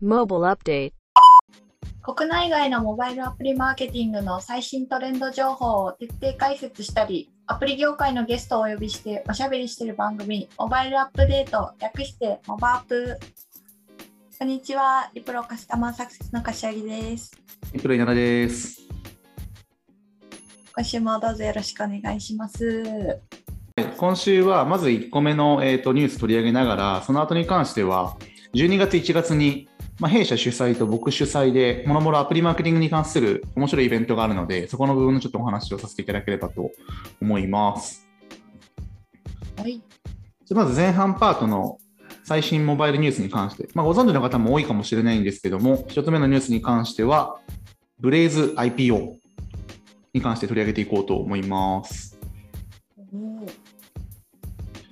Mobile Update 国内外のモバイルアプリマーケティングの最新トレンド情報を徹底解説したり、アプリ業界のゲストをお呼びしておしゃべりしている番組、モバイルアップデート、略してモバアップ。こんにちは、リプロカスタマーサクセスの柏木です。リプロイナナです。今週もどうぞよろしくお願いします。今週はまず1個目の、えー、とニュース取り上げながら、その後に関しては、12月、1月に、まあ、弊社主催と僕主催で、もろもろアプリマーケティングに関する面白いイベントがあるので、そこの部分のちょっとお話をさせていただければと思います。はい。じゃあまず前半パートの最新モバイルニュースに関して、まあ、ご存知の方も多いかもしれないんですけども、1つ目のニュースに関しては、ブレイズ IPO に関して取り上げていこうと思います。おー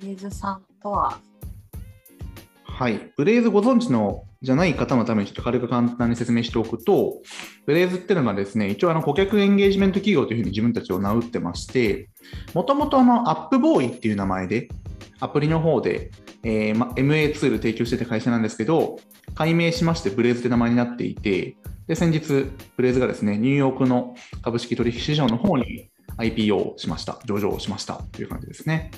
レイズさんとは、はい。ブレイズご存知のじゃない方のためにちょっと軽く簡単に説明しておくと、ブレイズっていうのがですね、一応あの顧客エンゲージメント企業というふうに自分たちを名打ってまして、もともとあのアップボーイっていう名前で、アプリの方で、えーま、MA ツール提供してた会社なんですけど、改名しましてブレイズって名前になっていて、で、先日、ブレイズがですね、ニューヨークの株式取引市場の方に IPO をしました。上場しましたという感じですね。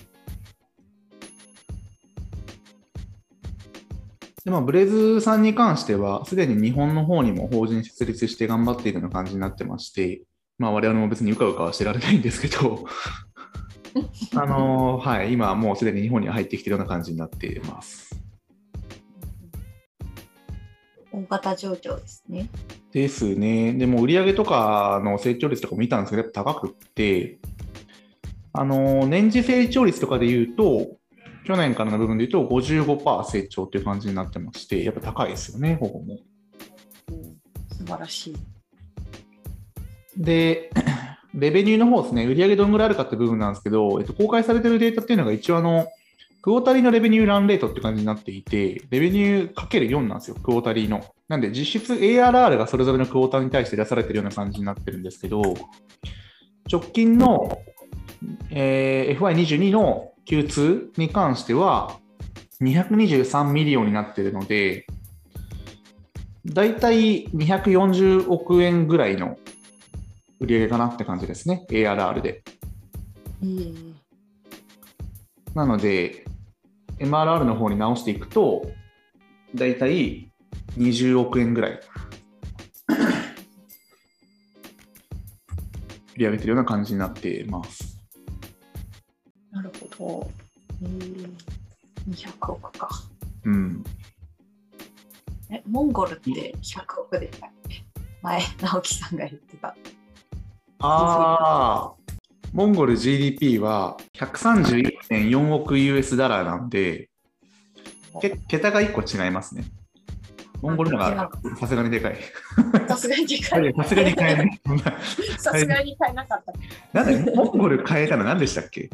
でまあ、ブレイズさんに関しては、すでに日本の方にも法人設立して頑張っているような感じになってまして、まあ、我々も別にうかうかはしてられないんですけど、あのーはい、今はもうすでに日本には入ってきているような感じになっています。大型上場ですね。ですね。でも売上とかの成長率とかも見たんですけど、やっぱ高くって、あのー年次成長率とかで言うと、去年からの部分で言うと55%成長っていう感じになってまして、やっぱ高いですよね、ここも。素晴らしい。で、レベニューの方ですね、売上どんぐらいあるかって部分なんですけど、えっと、公開されてるデータっていうのが一応あの、クオータリーのレベニューランレートって感じになっていて、レベニューかける4なんですよ、クオータリーの。なんで実質 ARR がそれぞれのクオーターに対して出されてるような感じになってるんですけど、直近の、えー FY22 の Q2 に関しては、223ミリオンになってるので、だいたい240億円ぐらいの売り上げかなって感じですね、ARR で。うん。なので、MRR の方に直していくと、だいたい20億円ぐらい売り上げてるような感じになっています。なるほど。うん。200億か。うん。え、モンゴルって100億でしたっけ？前、直樹さんが言ってた。ああ、モンゴル GDP は131.4億 US ダラーなんで、け桁が1個違いますね。モンゴルのがさすがにでかい。さすがにでかい。さすがに買えない。さすがに買えなかった。なんで、モンゴル変えたの何でしたっけ？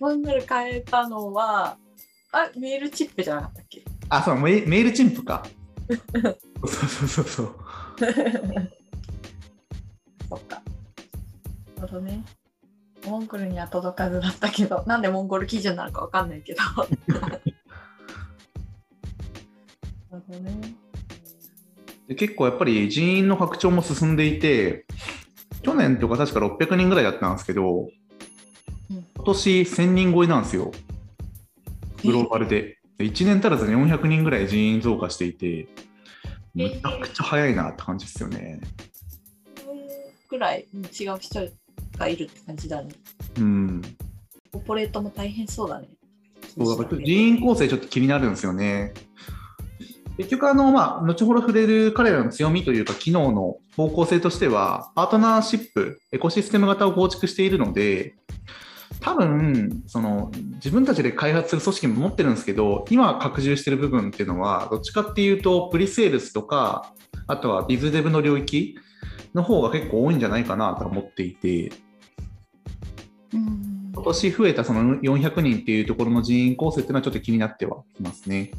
モンゴル買えたのは、あ、メールチップじゃなかったっけ？あ、そう、メメールチンプか。そうそうそうそう。そっか。なるほどね。モンゴルには届かずだったけど、なんでモンゴル基準なのかわかんないけど。なるほどね。で結構やっぱり人員の拡張も進んでいて、去年とか確か600人ぐらいだったんですけど、年1000人超えなんですよ、グローバルで。で1年足らずに400人ぐらい人員増加していて、むちゃくちゃ早いなって感じですよね。くらいうん違う人がいるって感じだね。うん。コーポレートも大変そうだね。そうだから人員構成ちょっと気になるんですよね。結局あの、まあ、後ほど触れる彼らの強みというか、機能の方向性としては、パートナーシップ、エコシステム型を構築しているので、多分その自分たちで開発する組織も持ってるんですけど、今拡充している部分っていうのは、どっちかっていうと、プリセールスとか、あとはビズデブの領域の方が結構多いんじゃないかなと思っていて、うん。今年増えたその400人っていうところの人員構成っていうのはちょっと気になってはいますね。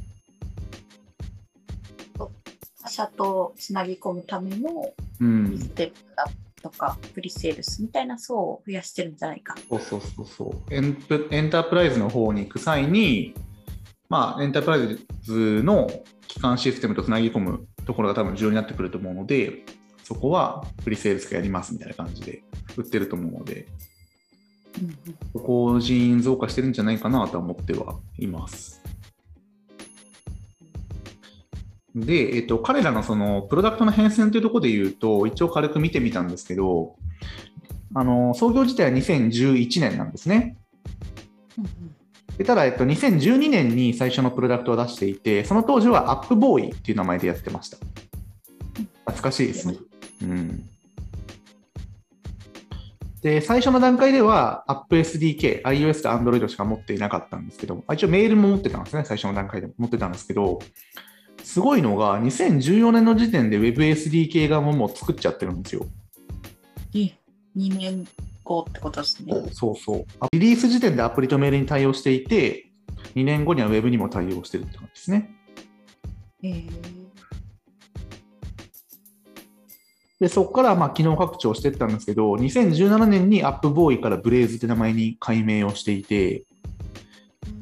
他社とつなぎ込むためのうん。ビズデブだとか、プリセールスみたいな層を増やしてるんじゃないか。そうそうそうそうエンプ。エンタープライズの方に行く際に、まあ、エンタープライズの基幹システムとつなぎ込むところが多分重要になってくると思うので、そこはプリセールスがやりますみたいな感じで売ってると思うので、そこ人員増加してるんじゃないかなとは思ってはいます。で、えっと、彼らのそのプロダクトの変遷というところで言うと、一応軽く見てみたんですけど、あの創業自体は2011年なんですね。でただ、えっと、2012年に最初のプロダクトを出していて、その当時はアップボーイっていう名前でやってました。懐かしいですね。うん。で、最初の段階では AppSDK、iOS と Android しか持っていなかったんですけど、あ一応メールも持ってたんですね、最初の段階でも持ってたんですけど、すごいのが、2014年の時点で WebSDK 側ももう作っちゃってるんですよ。え、2年後ってことですね。そうそう。リリース時点でアプリとメールに対応していて、2年後には Web にも対応してるって感じですね。えー、で、そこからまあ機能拡張していったんですけど、2017年に AppBoy から Blaze って名前に改名をしていて、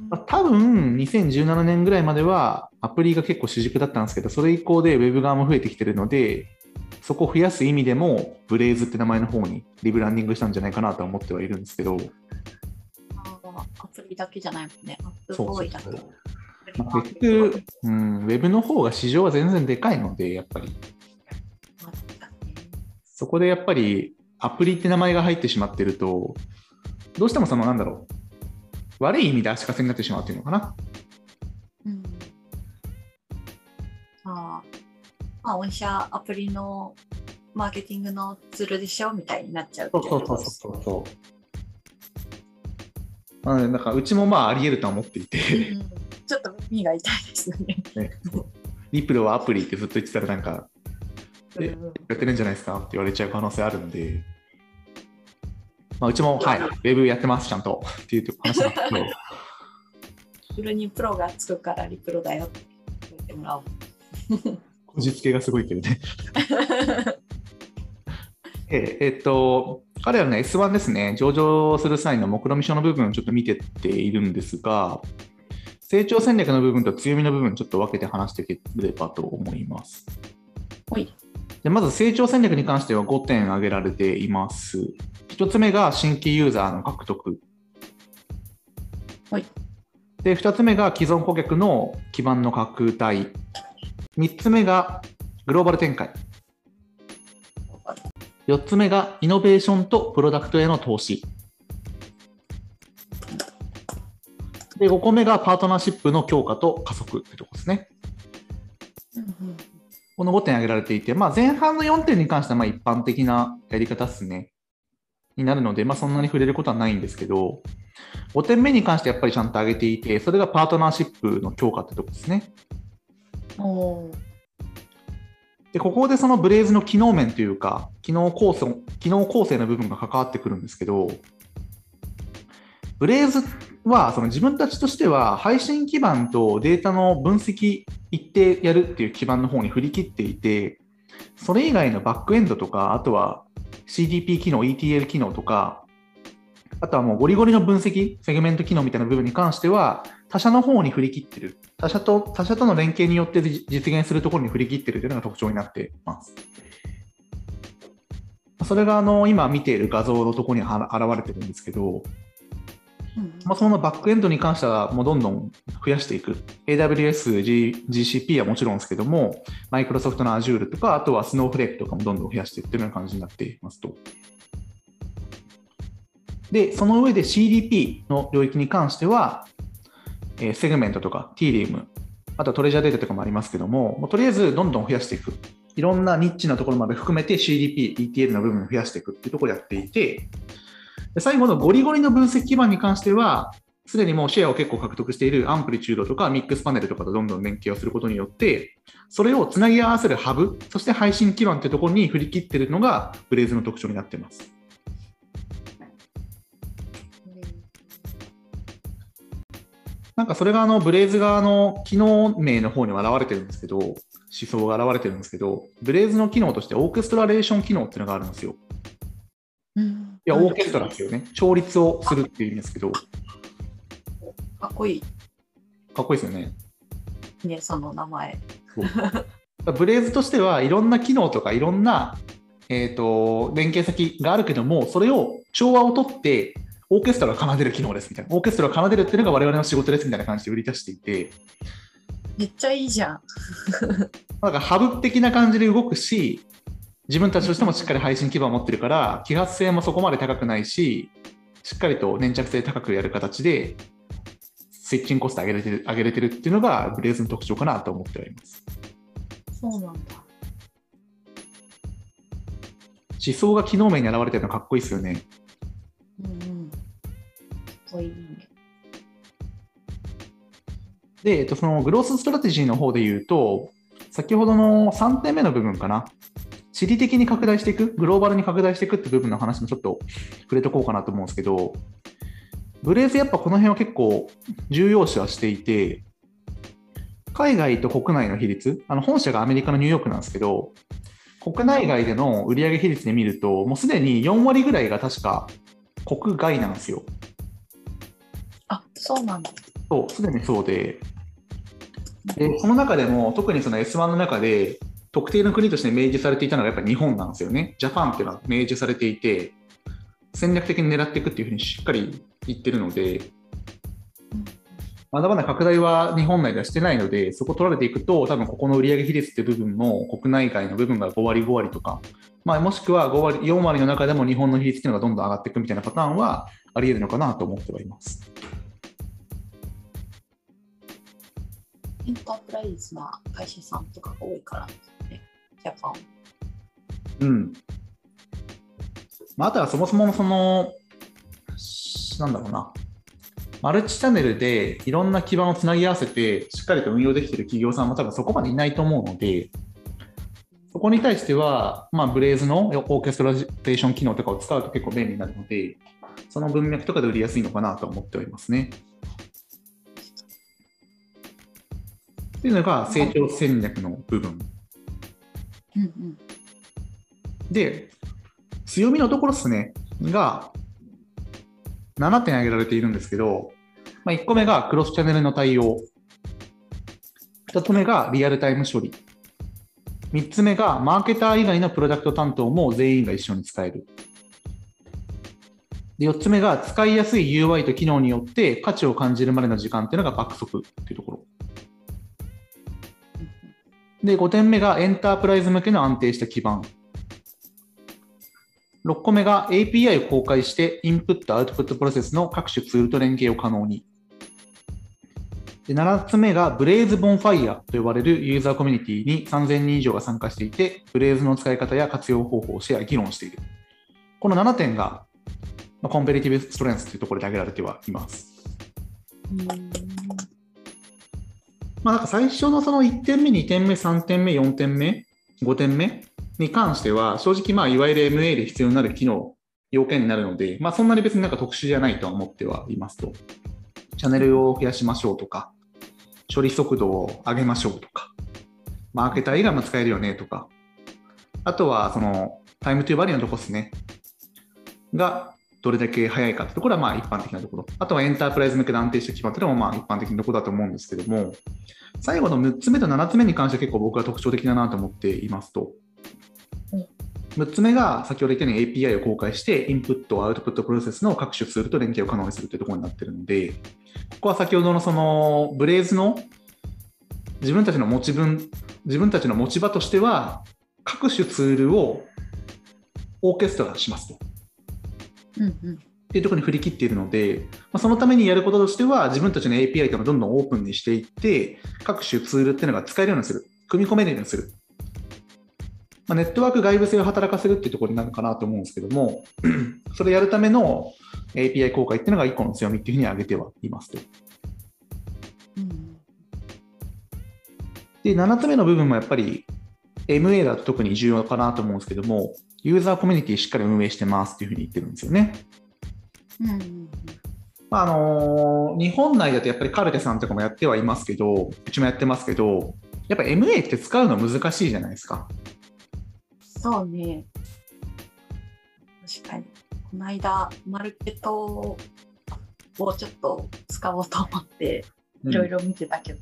まあ多分2017年ぐらいまではアプリが結構主軸だったんですけど、それ以降で Web 側も増えてきてるので、そこを増やす意味でも、ブレイズって名前の方にリブランディングしたんじゃないかなとは思ってはいるんですけど、アプリだけじゃないもんね。アップボーイだけ。そうまあ結局、うん、ウェブの方が市場は全然でかいので、やっぱり、そこでやっぱりアプリって名前が入ってしまってると、どうしてもそのなんだろう、悪い意味で足かせになってしまうっていうのかな。うん。あーまあ、御社アプリのマーケティングのツールでしょみたいになっちゃうっていうことです。そうそう。なので、なんかうちもまああり得るとは思っていて、うん。ちょっと耳が痛いですよね。ね、リプロはアプリってずっと言ってたらなんか、えうん。やってるんじゃないですかって言われちゃう可能性あるんで、まあ、うちも、はい、ウェブやってます、ちゃんとっていう話なんですけど、フルにプロがつくからリプロだよって言ってもらおう。こじつけがすごいけどね。ええっと、彼らの S1 ですね、上場する際の目論見書の部分をちょっと見てっているんですが、成長戦略の部分と強みの部分、ちょっと分けて話していければと思います。はい。でまず成長戦略に関しては5点挙げられています。1つ目が新規ユーザーの獲得。はい。で、2つ目が既存顧客の基盤の拡大。3つ目がグローバル展開。4つ目がイノベーションとプロダクトへの投資。で、5個目がパートナーシップの強化と加速ってとこですね。この5点挙げられていて、まあ、前半の4点に関してはまあ一般的なやり方ですね。になるので、まあ、そんなに触れることはないんですけど、5点目に関してやっぱりちゃんと挙げていて、それがパートナーシップの強化ってとこですね。で、ここでそのブレイズの機能面というか、機能構成機能構成の部分が関わってくるんですけど、ブレイズはその自分たちとしては配信基盤とデータの分析一定やるっていう基盤の方に振り切っていて、それ以外のバックエンドとか、あとは CDP 機能、ETL 機能とか、あとはもうゴリゴリの分析、セグメント機能みたいな部分に関しては、他社の方に振り切ってる。他社と他社との連携によって実現するところに振り切ってるというのが特徴になっています。それがあの今見ている画像のところに現れてるんですけど、うんまあ、そのバックエンドに関してはもうどんどん増やしていく。AWS、G、GCP はもちろんですけども、Microsoft の Azure とか、あとは Snowflake とかもどんどん増やしていってるような感じになっていますと。で、その上で CDP の領域に関しては、えーセグメントとか TLIM、あとトレジャーデータとかもありますけども、もうとりあえずどんどん増やしていく。いろんなニッチなところまで含めて CDP、ETL の部分を増やしていくっていうところをやっていて、で最後のゴリゴリの分析基盤に関しては、すでにもうシェアを結構獲得しているアンプリチュードとかミックスパネルとかとどんどん連携をすることによって、それをつなぎ合わせるハブ、そして配信基盤というところに振り切っているのがブレイズの特徴になっています。なんかそれがあのブレイズ側の機能名の方にも現れてるんですけど、思想が現れてるんですけど、ブレイズの機能としてオーケストラレーション機能っていうのがあるんですよ。うんや、オーケストラですよね。調律をするっていう意味ですけど、かっこいい。かっこいいですよね。ね、その名前。ブレイズとしてはいろんな機能とかいろんな、えーと、連携先があるけども、それを調和をとってオーケストラを奏でる機能ですみたいな。オーケストラを奏でるっていうのが我々の仕事ですみたいな感じで売り出していて。めっちゃいいじゃん。なんかハブ的な感じで動くし、自分たちとしてもしっかり配信基盤を持ってるから、揮発性もそこまで高くないし、しっかりと粘着性高くやる形で、スイッチングコスト上げれてる上げれてるっていうのが、ブレイズの特徴かなと思っております。そうなんだ。思想が機能面に現れてるのかっこいいですよね。うんうん。かっこいいね。で、えっと、そのグロースストラテジーの方で言うと、先ほどの3点目の部分かな。地理的に拡大していく、グローバルに拡大していくって部分の話もちょっと触れとこうかなと思うんですけど、ブレイズやっぱこの辺は結構重要視はしていて、海外と国内の比率、あの本社がアメリカのニューヨークなんですけど、国内外での売上比率で見ると、もうすでに4割ぐらいが確か国外なんですよ。あそうなんだ。そう、すでにそうで、で、その中でも特にその S1 の中で特定の国として明示されていたのがやっぱ日本なんですよね。ジャパンっていうのは明示されていて、戦略的に狙っていくっていうふうにしっかり言ってるので、まだまだ拡大は日本内ではしてないので、そこ取られていくと、多分ここの売上比率っていう部分も国内外の部分が5割、5割とか、まあ、もしくは5割、4割の中でも日本の比率っていうのがどんどん上がっていくみたいなパターンはあり得るのかなと思ってはいます。エンタープライズな会社さんとかが多いからね、ジャパン。うん。まあ、あとはそもそもその、なんだろうな、マルチチャンネルでいろんな基盤をつなぎ合わせて、しっかりと運用できている企業さんも多分そこまでいないと思うので、そこに対しては、まあ、ブレイズのオーケストラテーション機能とかを使うと結構便利になるので、その文脈とかで売りやすいのかなと思っておりますね。っていうのが成長戦略の部分。うんうん、で、強みのところですね、が7点挙げられているんですけど、まあ、1個目がクロスチャンネルの対応。2つ目がリアルタイム処理。3つ目がマーケター以外のプロダクト担当も全員が一緒に使える。で4つ目が使いやすい UI と機能によって価値を感じるまでの時間っていうのが爆速っていうところ。で、5点目がエンタープライズ向けの安定した基盤。6個目が API を公開してインプット、アウトプットプロセスの各種ツールと連携を可能に。で7つ目が Blaze Bonfire と呼ばれるユーザーコミュニティに3000人以上が参加していて、Blaze の使い方や活用方法をシェア、議論している。この7点がコンペリティブストレンスというところで挙げられてはいます。まあ、なんか最初のその1点目、2点目、3点目、4点目、5点目に関しては、正直、まあ、いわゆる MA で必要になる機能、要件になるので、まあ、そんなに別になんか特殊じゃないとは思ってはいますと。チャンネルを増やしましょうとか、処理速度を上げましょうとか、マーケター以外も使えるよねとか、あとは、その、タイムトゥーバリューのとこですね。が、どれだけ早いかってところはまあ一般的なところ。あとはエンタープライズ向けで安定した基盤っていうのもまあ一般的なところだと思うんですけども、最後の6つ目と7つ目に関しては結構僕は特徴的だなと思っていますと。6つ目が先ほど言ったように API を公開して、インプット、アウトプットプロセスの各種ツールと連携を可能にするというところになっているので、ここは先ほどのそのブレイズの自分たちの持ち分、自分たちの持ち場としては、各種ツールをオーケストラしますと。うんうんっていうところに振り切っているので、まあ、そのためにやることとしては、自分たちの API というのをどんどんオープンにしていって、各種ツールっていうのが使えるようにする、組み込めるようにする。まあ、ネットワーク外部性を働かせるっていうところになるかなと思うんですけども、それやるための API 公開っていうのが1個の強みっていうふうに挙げてはいますと。うん、で、7つ目の部分もやっぱり MA だと特に重要かなと思うんですけども、ユーザーコミュニティしっかり運営してますっていうふうに言ってるんですよね。うんまあ、あのー、日本内だとやっぱりカルテさんとかもやってはいますけど、うちもやってますけど、やっぱ MA って使うの難しいじゃないですか。そうね。確かに。この間、マルケットをちょっと使おうと思って、いろいろ見てたけど、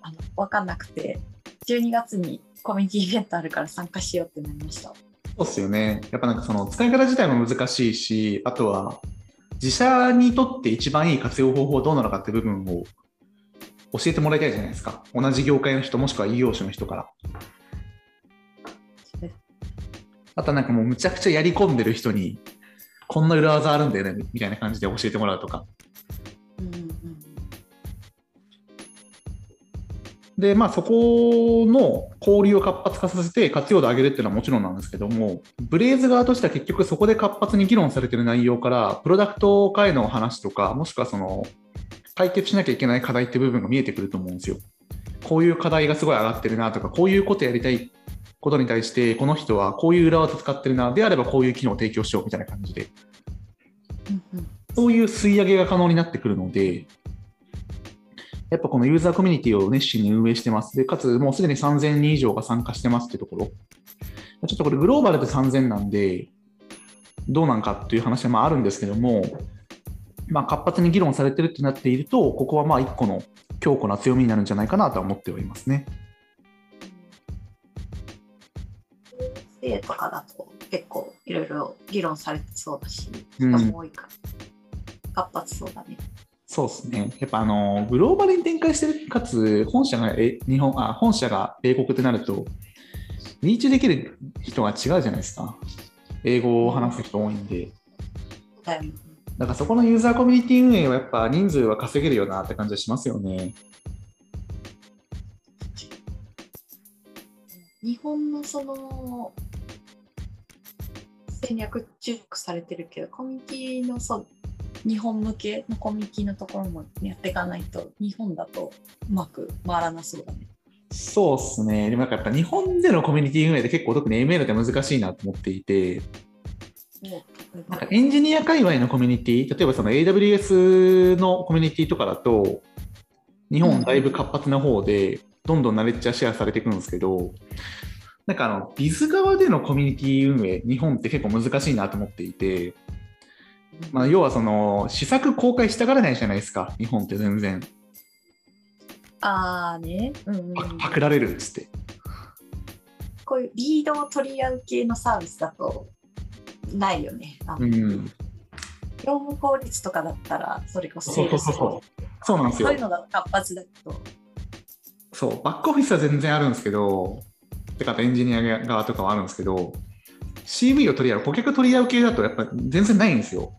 あの分かんなくて12月にコミュニティイベントあるから参加しようってなりましたそうっすよね。やっぱなんかその使い方自体も難しいし、あとは自社にとって一番いい活用方法はどうなのかって部分を教えてもらいたいじゃないですか。同じ業界の人もしくは異業種の人から。あとはなんかもうむちゃくちゃやり込んでる人に、こんな裏技あるんだよねみたいな感じで教えてもらうとか。で、まあそこの交流を活発化させて活用度を上げるっていうのはもちろんなんですけども、ブレイズ側としては結局そこで活発に議論されてる内容から、プロダクト化への話とか、もしくはその解決しなきゃいけない課題って部分が見えてくると思うんですよ。こういう課題がすごい上がってるなとか、こういうことやりたいことに対して、この人はこういう裏技使ってるな、であればこういう機能を提供しようみたいな感じで、うんうんそういう吸い上げが可能になってくるので、やっぱこのユーザーコミュニティを熱心に運営してます。で、かつもうすでに3000人以上が参加してますってところ。ちょっとこれグローバルで3000なんで、どうなんかっていう話はまああるんですけども、まあ、活発に議論されてるってなっていると、ここはまあ一個の強固な強みになるんじゃないかなとは思っておりますね。生とかだと結構いろいろ議論されてそうだしうん人も多いから活発そうだね。そうですね。やっぱあの、グローバルに展開してる、かつ、本社がえ日本あ、本社が米国ってなると、リーチできる人が違うじゃないですか。英語を話す人多いんで。だよねだからそこのユーザーコミュニティ運営はやっぱ人数は稼げるよなって感じはしますよね。日本のその戦略注目されてるけどコミュニティのそう日本向けのコミュニティのところもやっていかないと日本だとうまく回らなそうだね。そうですね。でもなんかやっぱ日本でのコミュニティ運営って結構特に ML って難しいなと思っていて、なんかエンジニア界隈のコミュニティ、例えばその AWS のコミュニティとかだと、日本だいぶ活発な方で、どんどんナレッジはシェアされていくんですけど、なんかあの、ビズ側でのコミュニティ運営、日本って結構難しいなと思っていて、まあ、要はその、施策公開したがらないじゃないですか、日本って全然。ああね、うんうん、パパクられるっつって。こういうリードを取り合う系のサービスだとないよね。うん。業務効率とかだったらそれこそそうそうそうそう。そうなんですよそういう。のが活発だけどそう、バックオフィスは全然あるんですけど、てかエンジニア側とかはあるんですけど、CV を取り合う、顧客取り合う系だとやっぱ全然ないんですよ。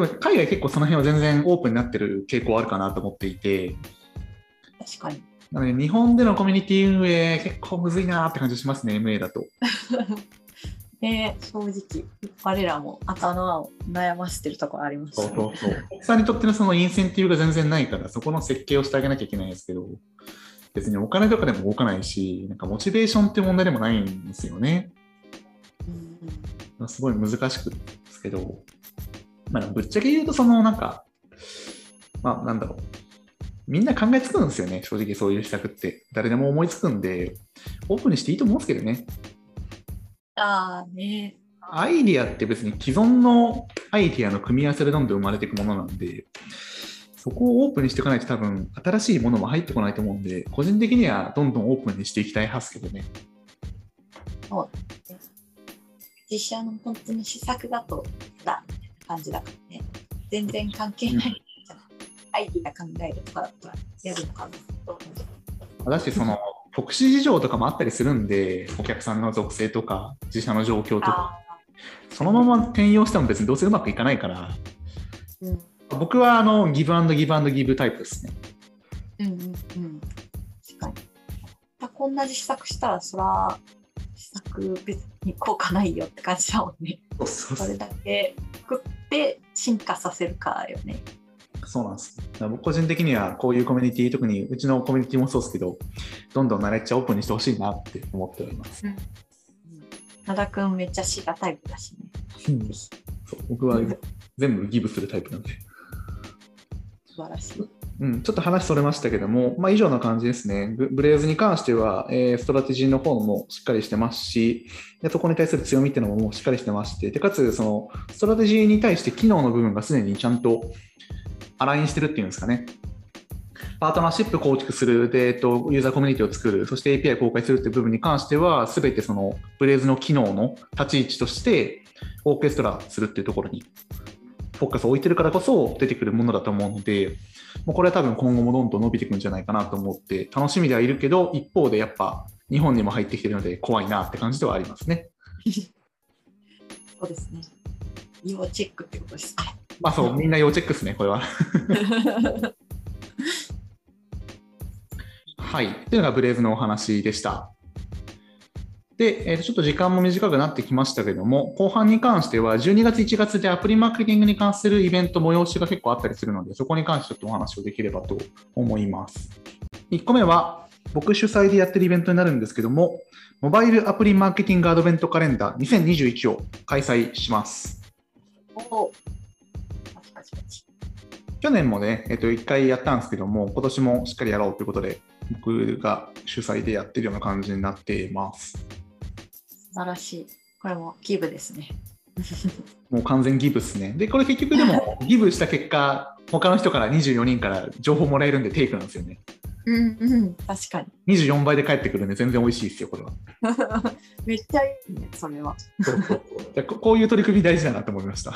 でも海外結構その辺は全然オープンになってる傾向あるかなと思っていて、確かに。なので日本でのコミュニティ運営結構むずいなーって感じしますね、MA だと。ね正直我らも頭を悩ませてるところありますそうそうそう。お客さんにとってのそのインセンティブが全然ないから、そこの設計をしてあげなきゃいけないんですけど、別にお金とかでも動かないし、なんかモチベーションって問題でもないんですよね。うんすごい難しくですけど、まあ、ぶっちゃけ言うと、そのなんか、まあなんだろう、みんな考えつくんですよね、正直そういう施策って。誰でも思いつくんで、オープンにしていいと思うんですけどね。ああねアイディアって別に既存のアイディアの組み合わせでどんどん生まれていくものなんで、そこをオープンにしていかないと多分新しいものも入ってこないと思うんで、個人的にはどんどんオープンにしていきたいはずけどね。実写の本当に施策だとだ感じだからね。全然関係ない。じゃないアイディア考えるとかだったらやるのかなだし、その特殊事情とかもあったりするんで、お客さんの属性とか、自社の状況とか、あそのまま転用しても別にどうせうまくいかないから、ーうん。僕はあのギブアンドギブアンドギブタイプですね。うんうんうん。確かに。また同じ施策したらそら施策別に効果ないよって感じだもんね。そうそうそれだけ作って進化させるかよねそうなんです。僕個人的にはこういうコミュニティ、特にうちのコミュニティもそうですけど、どんどんナレッジオープンにしてほしいなって思っております。多田くんめっちゃシガタイプだしねうんそう僕は全部ギブするタイプなんで。素晴らしいうん、ちょっと話それましたけども、まあ、以上な感じですね。ブレイズに関しては、えーストラテジーの方もしっかりしてますし、そこに対する強みっていうのももうしっかりしてまして、でかつ、そのストラテジーに対して機能の部分がすでにちゃんと align してるっていうんですかね。パートナーシップ構築する、で、えっと、ユーザーコミュニティを作る、そして API 公開するっていう部分に関しては、すべてそのブレイズの機能の立ち位置として、オーケストラするっていうところにフォーカスを置いてるからこそ出てくるものだと思うので、もうこれは多分今後もどんどん伸びていくんじゃないかなと思って、楽しみではいるけど、一方でやっぱ日本にも入ってきてるので怖いなって感じではありますね。そうですね。要チェックってことですね。まあそう、みんな要チェックですね、これは。はい。というのがブレイズのお話でした。で、えちょっと時間も短くなってきましたけども、後半に関しては、12月、1月でアプリマーケティングに関するイベント、催しが結構あったりするので、そこに関してちょっとお話をできればと思います。1個目は、僕主催でやってるイベントになるんですけども、モバイルアプリマーケティングアドベントカレンダー2021を開催します。去年もね、えっと、1回やったんですけども、今年もしっかりやろうということで、僕が主催でやってるような感じになっています。素晴らしい。これもギブですね。もう完全ギブっすね。で、これ結局でも、ギブした結果、他の人から24人から情報もらえるんでテイクなんですよね。うんうん、確かに。24倍で返ってくるんで全然美味しいですよ、これは。めっちゃいいね、それは。そうそうそうこういう取り組み大事だなと思いました。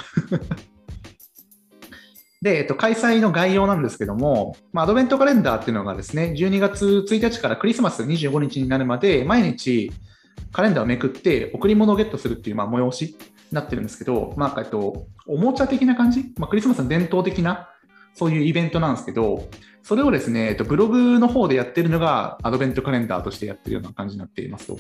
で、えっと、開催の概要なんですけども、まあ、アドベントカレンダーっていうのがですね、12月1日からクリスマス25日になるまで、毎日カレンダーをめくって贈り物をゲットするっていう、まあ、催しになってるんですけど、まあ、えっと、おもちゃ的な感じ、まあ、クリスマスの伝統的なそういうイベントなんですけど、それをですね、えっと、ブログの方でやってるのがアドベントカレンダーとしてやってるような感じになっていますと。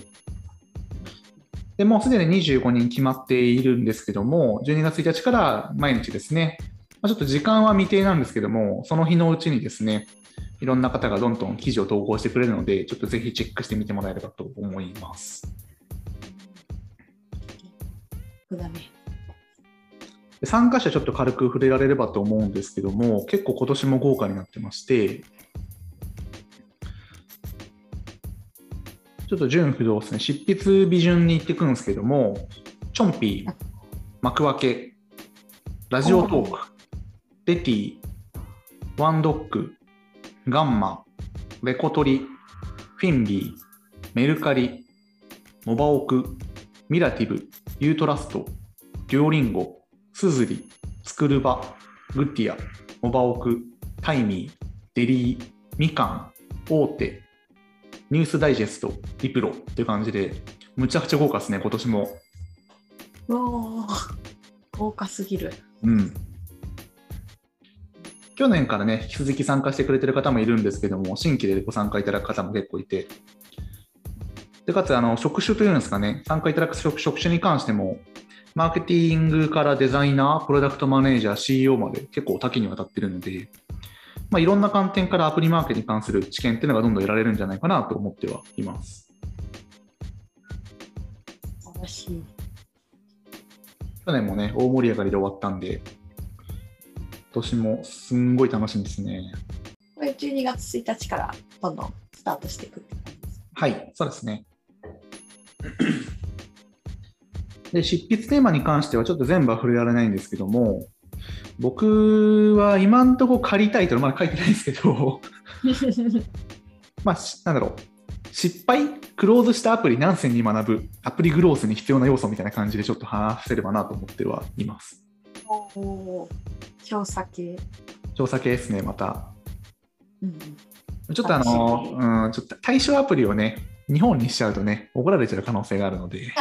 でもうすでに25人決まっているんですけども、12月1日から毎日ですね、まあ、ちょっと時間は未定なんですけども、その日のうちにですね、いろんな方がどんどん記事を投稿してくれるので、ちょっとぜひチェックしてみてもらえればと思います。参加者ちょっと軽く触れられればと思うんですけども、結構今年も豪華になってまして、ちょっと順不動ですね、執筆美順に行ってくるんですけども、チョンピー、幕開け、ラジオトーク、レティ、ワンドック、ガンマ、レコトリ、フィンビー、メルカリ、モバオク、ミラティブ、ユートラスト、デュオリンゴ、スズリ、スクルバ、グッディア、モバオク、タイミー、デリー、みかん、大手、ニュースダイジェスト、リプロっていう感じで、むちゃくちゃ豪華ですね、今年も。うおー豪華すぎる。うん。去年からね、引き続き参加してくれてる方もいるんですけども、新規でご参加いただく方も結構いて、でかつあの職種というんですかね、参加いただく職職種に関しても、マーケティングからデザイナー、プロダクトマネージャー、CEO まで結構多岐にわたってるので、まあ、いろんな観点からアプリマーケに関する知見っていうのがどんどん得られるんじゃないかなと思ってはいます。素晴らしい。去年もね、大盛り上がりで終わったんで、今年もすんごい楽しみですね。これ12月1日からどんどんスタートしていくって感じです。はい、そうですね。で、執筆テーマに関してはちょっと全部は触れられないんですけども、僕は今んとこ仮タイトルまだ書いてないんですけど、まあ、しなんだろう、失敗？クローズしたアプリ何千に学ぶ？アプリグロースに必要な要素みたいな感じでちょっと話せればなと思ってはいます。調査系。調査系ですね、また。うんちょっとあの、うん、ちょっと対象アプリをね、日本にしちゃうとね、怒られちゃう可能性があるので。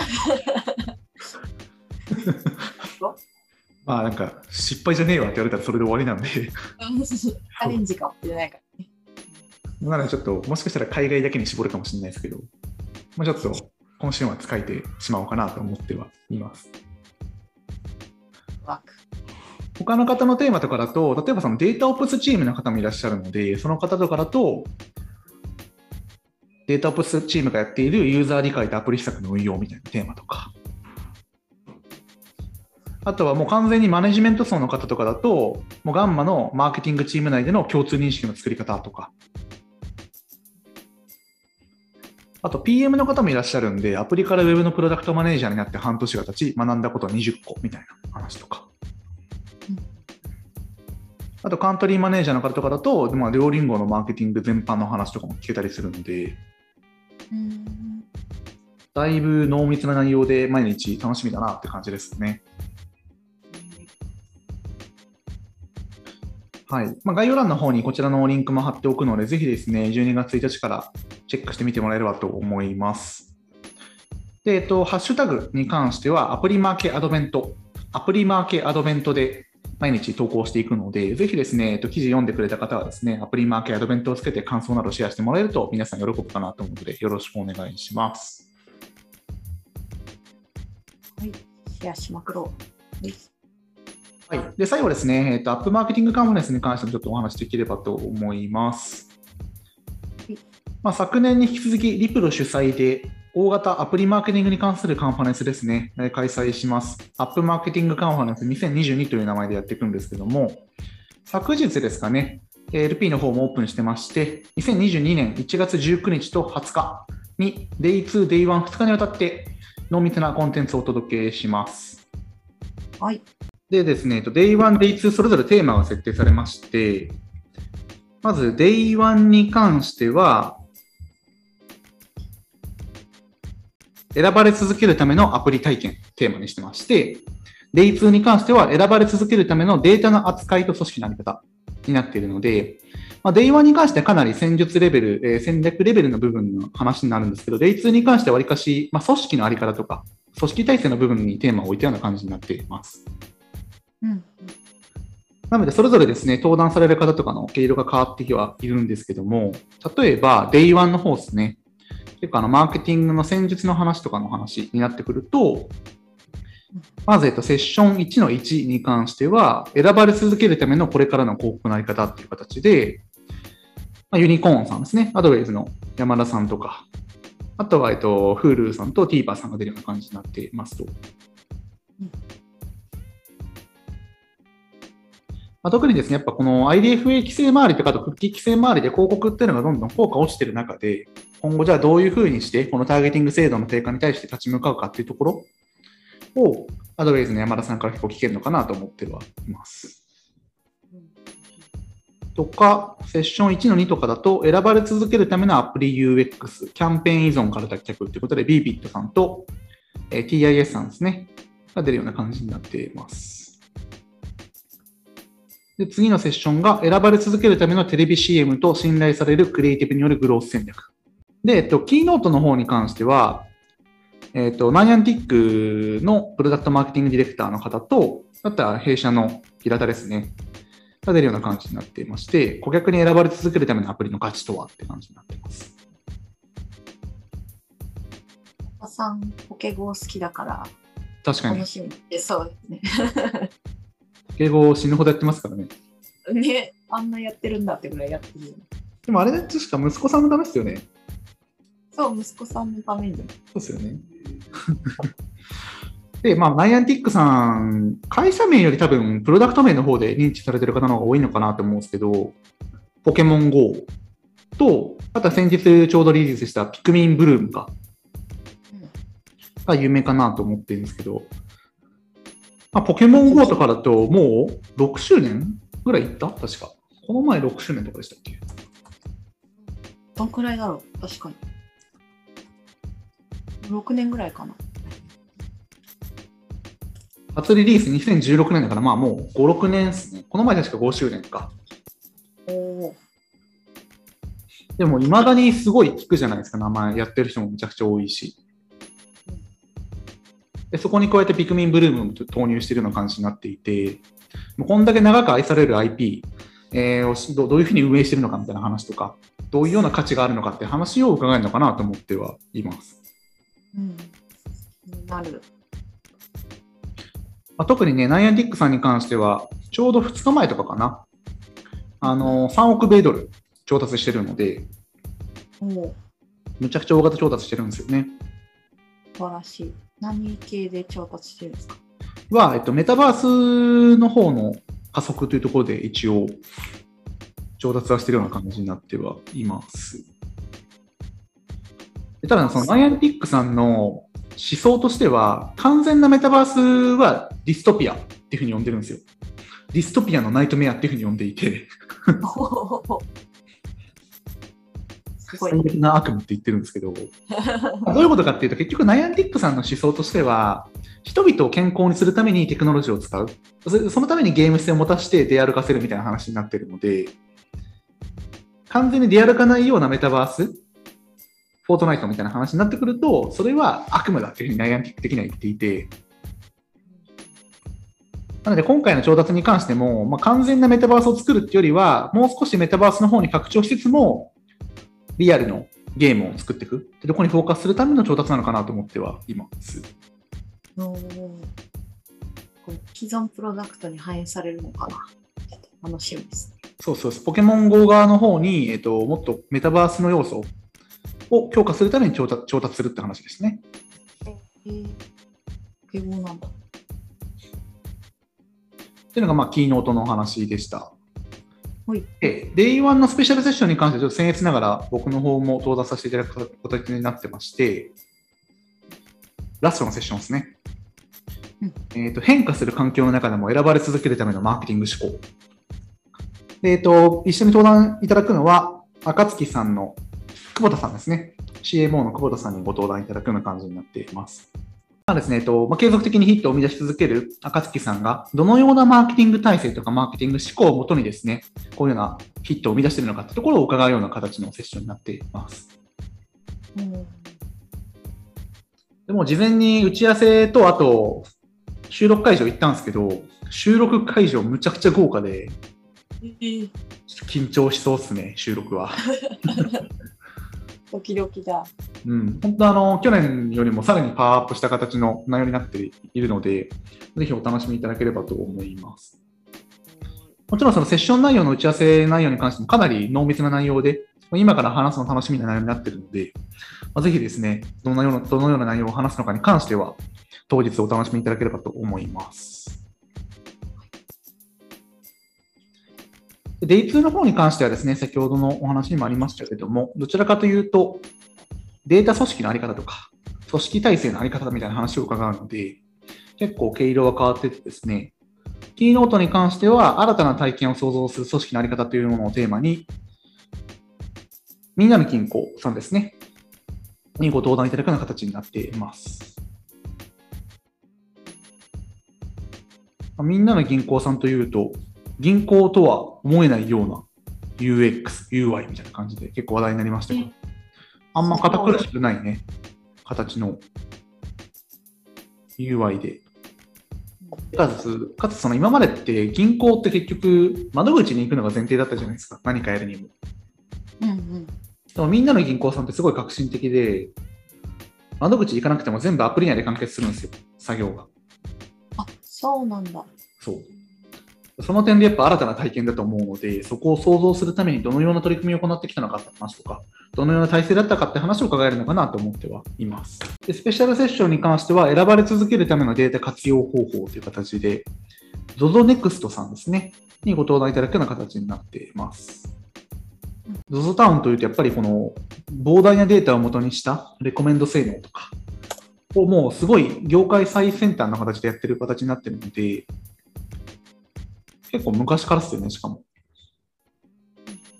まあなんか、失敗じゃねえわって言われたらそれで終わりなんで、アレンジかもしれないからね。なのでちょっと、もしかしたら海外だけに絞るかもしれないですけど、まあ、ちょっと今週末書いてしまおうかなと思ってはいます。ワーク。他の方のテーマとかだと、例えばそのデータオプスチームの方もいらっしゃるので、その方とかだと、データオプスチームがやっているユーザー理解とアプリ施策の運用みたいなテーマとか、あとはもう完全にマネジメント層の方とかだと、もうガンマのマーケティングチーム内での共通認識の作り方とか、あと PM の方もいらっしゃるんで、アプリから Web のプロダクトマネージャーになって半年が経ち、学んだこと20個みたいな話とか。あとカントリーマネージャーの方とかだと、まあ、両リンゴのマーケティング全般の話とかも聞けたりするので、だいぶ濃密な内容で毎日楽しみだなって感じですね。はいまあ、概要欄の方にこちらのリンクも貼っておくので、ぜひですね、12月1日からチェックしてみてもらえればと思います。で、えっと、ハッシュタグに関しては、アプリマーケアドベント、アプリマーケアドベントで毎日投稿していくので、ぜひですね、えっと、記事読んでくれた方はですね、アプリマーケアドベントをつけて感想などシェアしてもらえると皆さん喜ぶかなと思うので、よろしくお願いします。はい、シェアしまくろう。はい。で、最後ですね、えっと、アップマーケティングカンファレンスに関してもちょっとお話しできればと思いますはい。まあ、昨年に引き続き、リプロ主催で、大型アプリマーケティングに関するカンファレンスですね、えー開催します。アップマーケティングカンファレンス2022という名前でやっていくんですけども、昨日ですかね、えー LP の方もオープンしてまして、2022年1月19日と20日に、Day2、Day1、2日にわたって濃密なコンテンツをお届けします。はい。でですね、えっと Day1、Day2 それぞれテーマが設定されまして、まず Day1 に関しては、選ばれ続けるためのアプリ体験テーマにしてまして、Day2 に関しては選ばれ続けるためのデータの扱いと組織のあり方になっているので、まあ、Day1 に関してはかなり戦術レベル、えー戦略レベルの部分の話になるんですけど、Day2 に関してはわりかし、まあ、組織のあり方とか、組織体制の部分にテーマを置いたような感じになっています。うん。なので、それぞれですね、登壇される方とかの毛色が変わってきはいるんですけども、例えば、Day1 の方ですね、結構あの、マーケティングの戦術の話とかの話になってくると、まず、えっと、セッション1の1に関しては、選ばれ続けるためのこれからの広告のあり方っていう形で、まあ、ユニコーンさんですね、アドウェイズの山田さんとか、あとは、えっと、Hulu さんと TVer さんが出るような感じになっていますと。まあ、特にですね、やっぱこの IDFA 規制周りとか、あとクッキー規制周りで広告っていうのがどんどん効果落ちてる中で、今後じゃあどういうふうにして、このターゲティング制度の低下に対して立ち向かうかっていうところを、アドウェイズの山田さんから結構聞けるのかなと思ってはいます。とか、セッション1の2とかだと、選ばれ続けるためのアプリ UX、キャンペーン依存から脱却ということで、BBIT さんと、えー TIS さんですね、が出るような感じになっています。で、次のセッションが、選ばれ続けるためのテレビ CM と信頼されるクリエイティブによるグロース戦略。で、えっと、キーノートの方に関しては、えっと、ナイアンティックのプロダクトマーケティングディレクターの方と、あとは弊社の平田ですね。が出るような感じになっていまして、顧客に選ばれ続けるためのアプリの価値とはって感じになっています。さん、ポケゴ好きだから、確かに楽、しみでそうですね。敬語を死ぬほどやってますからね。ね、あんなやってるんだってぐらいやってる。でもあれ確か息子さんのためですよね。そう、息子さんのために。そうですよね。で、まあ、ナイアンティックさん、会社名より多分、プロダクト名の方で認知されてる方の方が多いのかなと思うんですけど、ポケモン GO と、あとは先日ちょうどリリースしたピクミンブルームか、が有名かなと思ってるんですけど、まあ、ポケモン GO とかだともう6周年ぐらいいった？確か。この前6周年とかでしたっけ？どんくらいだろう？確かに。6年ぐらいかな。初リリース2016年だから、まあもう5、6年ですね。この前確か5周年か。おお。でも、いまだにすごい聞くじゃないですか、名前やってる人もめちゃくちゃ多いし。でそこに加えてピクミンブルームも投入しているような感じになっていて、もうこんだけ長く愛される IP、えーどどういうふうに運営しているのかみたいな話とか、どういうような価値があるのかって話を伺えるのかなと思ってはいます。うん。なる。まあ、特にね、ナイアンティックさんに関しては、ちょうど2日前とかかな、あの3億米ドル調達してるので。むちゃくちゃ大型調達してるんですよね。素晴らしい。何系で調達してるんですか？は、えっと、メタバースの方の加速というところで一応調達はしているような感じになってはいます。でただ、そのナイアンティックさんの思想としては、完全なメタバースはディストピアっていうふうに呼んでるんですよ。ディストピアのナイトメアっていうふうに呼んでいて、すごい最。悪な悪夢って言ってるんですけど、どういうことかっていうと、結局、ナイアンティックさんの思想としては、人々を健康にするためにテクノロジーを使う。そのためにゲーム性を持たせて出歩かせるみたいな話になってるので、完全に出歩かないようなメタバース、フォートナイトみたいな話になってくると、それは悪夢だっていうふうにナイアンティック的には言っていて、なので今回の調達に関しても、まあ、完全なメタバースを作るっていうよりは、もう少しメタバースの方に拡張しつつも、リアルのゲームを作っていくってところにフォーカスするための調達なのかなと思ってはいます。既存プロダクトに反映されるのかなちょっと楽しみですね。そうそう。ポケモン GO 側の方に、えっと、もっとメタバースの要素を強化するために調達調達するって話ですね。えー、英語なんだ。っていうのが、まあ、キーノートのお話でした。はい。で、Day1 のスペシャルセッションに関しては、ちょっと僭越ながら僕の方も登壇させていただく形になってまして、ラストのセッションですね。うんえっと変化する環境の中でも選ばれ続けるためのマーケティング思考。でえっと一緒に登壇いただくのは、暁さんの久保田さんですね。CMO の久保田さんにご登壇いただくような感じになっています。まあですねえっとまあ、継続的にヒットを生み出し続ける暁さんが、どのようなマーケティング体制とかマーケティング思考をもとにですね、こういうようなヒットを生み出しているのかってところを伺うような形のセッションになっています。うんでも事前に打ち合わせと、あと収録会場行ったんですけど、収録会場むちゃくちゃ豪華で、緊張しそうですね、収録は。ドキドキだ。うん、本当あの、去年よりもさらにパワーアップした形の内容になっているので、ぜひお楽しみいただければと思います。もちろんそのセッション内容の打ち合わせ内容に関してもかなり濃密な内容で、今から話すの楽しみな内容になっているので、まあ、ぜひですね、どのような、どのような内容を話すのかに関しては、当日お楽しみいただければと思います。で Day2 の方に関してはですね、先ほどのお話にもありましたけれども、どちらかというと、データ組織のあり方とか、組織体制のあり方みたいな話を伺うので、結構毛色が変わっててですね、キーノートに関しては、新たな体験を創造する組織のあり方というものをテーマに、みんなの銀行さんですね、にご登壇いただくような形になっています。みんなの銀行さんというと、銀行とは思えないような UX、UI みたいな感じで結構話題になりましたけど、あんま堅苦しくないね、形の UI で。かつ、かつその今までって銀行って結局窓口に行くのが前提だったじゃないですか、何かやるにも。うんうん。でもみんなの銀行さんってすごい革新的で、窓口行かなくても全部アプリ内で完結するんですよ、作業が。あ、そうなんだ。そう。その点でやっぱ新たな体験だと思うので、そこを想像するためにどのような取り組みを行ってきたのかって話とか、どのような体制だったかって話を伺えるのかなと思ってはいます。で、スペシャルセッションに関しては、選ばれ続けるためのデータ活用方法という形で、ZOZONEXT さんですね、にご登壇いただくような形になっています。ZOZO タウンというと、やっぱりこの膨大なデータを元にしたレコメンド性能とか、をもうすごい業界最先端の形でやってる形になってるので、結構昔からですよね、しかも。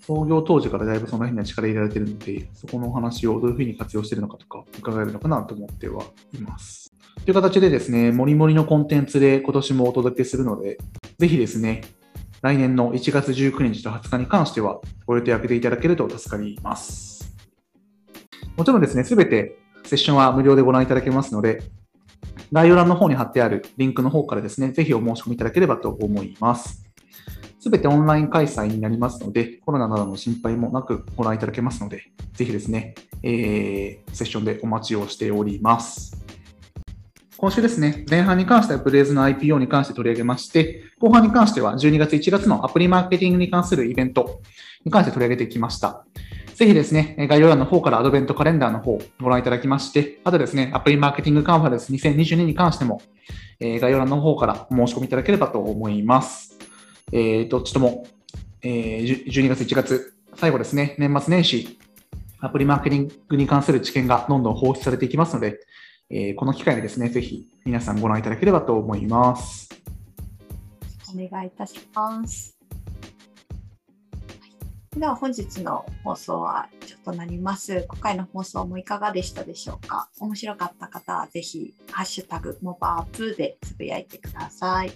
創業当時からだいぶその辺には力入れられてるので、そこのお話をどういうふうに活用してるのかとか伺えるのかなと思ってはいます。という形でですね、もりもりのコンテンツで今年もお届けするので、ぜひですね、来年の1月19日と20日に関してはご予定を空けていただけると助かります。もちろんですね、すべてセッションは無料でご覧いただけますので、概要欄の方に貼ってあるリンクの方からですね、ぜひお申し込みいただければと思います。すべてオンライン開催になりますので、コロナなどの心配もなくご覧いただけますので、ぜひですね、えー、セッションでお待ちをしております。今週ですね、前半に関してはブレイズの IPO に関して取り上げまして、後半に関しては12月1月のアプリマーケティングに関するイベントに関して取り上げてきました。ぜひですね、概要欄の方からアドベントカレンダーの方ご覧いただきまして、あとですね、アプリマーケティングカンファレンス2022に関しても、えー概要欄の方からお申し込みいただければと思います。えー、どっちとも、えー、12月1月、最後ですね、年末年始、アプリマーケティングに関する知見がどんどん放出されていきますので、えーこの機会にですね、ぜひ皆さんご覧いただければと思います。は願いいたします。はいでは本日の放送は以上となります。今回の放送もいかがでしたでしょうか？面白かった方はぜひ、ハッシュタグモバアップでつぶやいてください。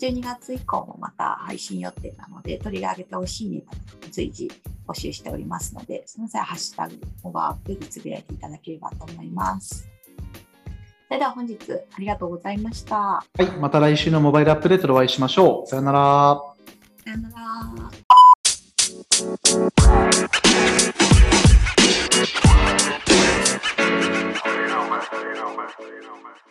12月以降もまた配信予定なので、取り上げてほしいネタと随時募集しておりますので、その際、ハッシュタグモバアップでつぶやいていただければと思います。それでは本日ありがとうございました。はい、また来週のモバイルアップデートでお会いしましょう。さよなら。さよなら。You know, man. You.